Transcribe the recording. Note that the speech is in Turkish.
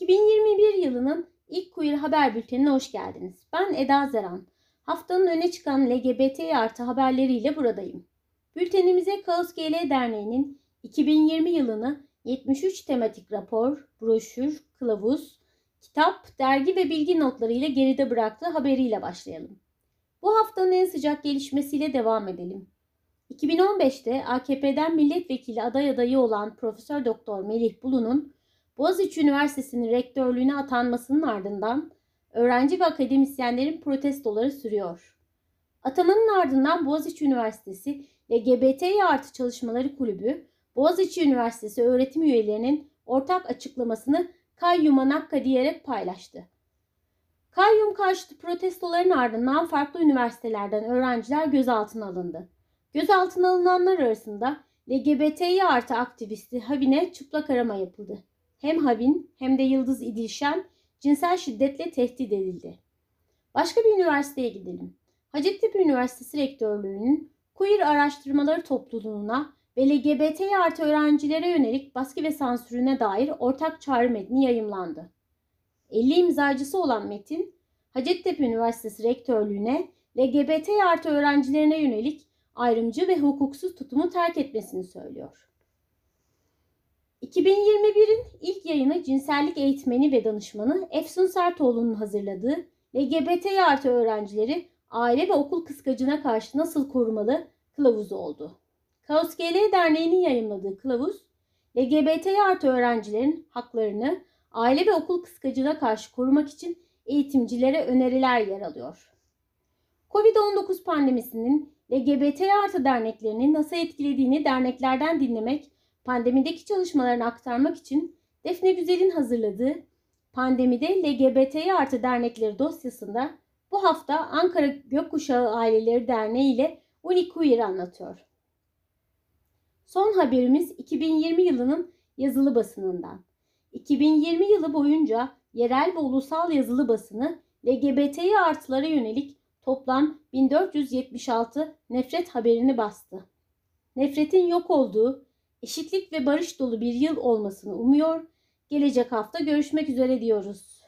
2021 yılının ilk Queer Haber Bülteni'ne hoş geldiniz. Ben Eda Zeran. Haftanın öne çıkan LGBT artı haberleriyle buradayım. Bültenimize Kaos GL Derneği'nin 2020 yılını 73 tematik rapor, broşür, kılavuz, kitap, dergi ve bilgi notlarıyla geride bıraktığı haberiyle başlayalım. Bu haftanın en sıcak gelişmesiyle devam edelim. 2015'te AKP'den milletvekili aday adayı olan Profesör Doktor Melih Bulu'nun Boğaziçi Üniversitesi'nin rektörlüğüne atanmasının ardından öğrenci ve akademisyenlerin protestoları sürüyor. Atamanın ardından Boğaziçi Üniversitesi LGBTİ artı çalışmaları kulübü Boğaziçi Üniversitesi öğretim üyelerinin ortak açıklamasını kayyuma nakka diyerek paylaştı. Kayyum karşıtı protestoların ardından farklı üniversitelerden öğrenciler gözaltına alındı. Gözaltına alınanlar arasında LGBTİ artı aktivisti Havine çıplak arama yapıldı. Hem Havin hem de Yıldız İdilşen cinsel şiddetle tehdit edildi. Başka bir üniversiteye gidelim. Hacettepe Üniversitesi Rektörlüğü'nün Queer Araştırmaları Topluluğuna ve LGBT artı öğrencilere yönelik baskı ve sansürüne dair ortak çağrı metni yayımlandı. 50 imzacısı olan metin, Hacettepe Üniversitesi Rektörlüğü'ne LGBT artı öğrencilerine yönelik ayrımcı ve hukuksuz tutumu terk etmesini söylüyor. 2021'in ilk yayını cinsellik eğitmeni ve danışmanı Efsun Sertoğlu'nun hazırladığı LGBT artı öğrencileri aile ve okul kıskacına karşı nasıl korumalı kılavuzu oldu. Kaos GL Derneği'nin yayınladığı kılavuz, LGBT artı öğrencilerin haklarını aile ve okul kıskacına karşı korumak için eğitimcilere öneriler yer alıyor. Covid-19 pandemisinin LGBT artı derneklerini nasıl etkilediğini derneklerden dinlemek, pandemideki çalışmalarını aktarmak için Defne Güzel'in hazırladığı Pandemide LGBT artı dernekleri dosyasında bu hafta Ankara Gökkuşağı Aileleri Derneği ile Uniqueer anlatıyor. Son haberimiz 2020 yılının yazılı basınından. 2020 yılı boyunca yerel ve ulusal yazılı basını LGBTİ artılara yönelik toplam 1476 nefret haberini bastı. Nefretin yok olduğu, eşitlik ve barış dolu bir yıl olmasını umuyor. Gelecek hafta görüşmek üzere diyoruz.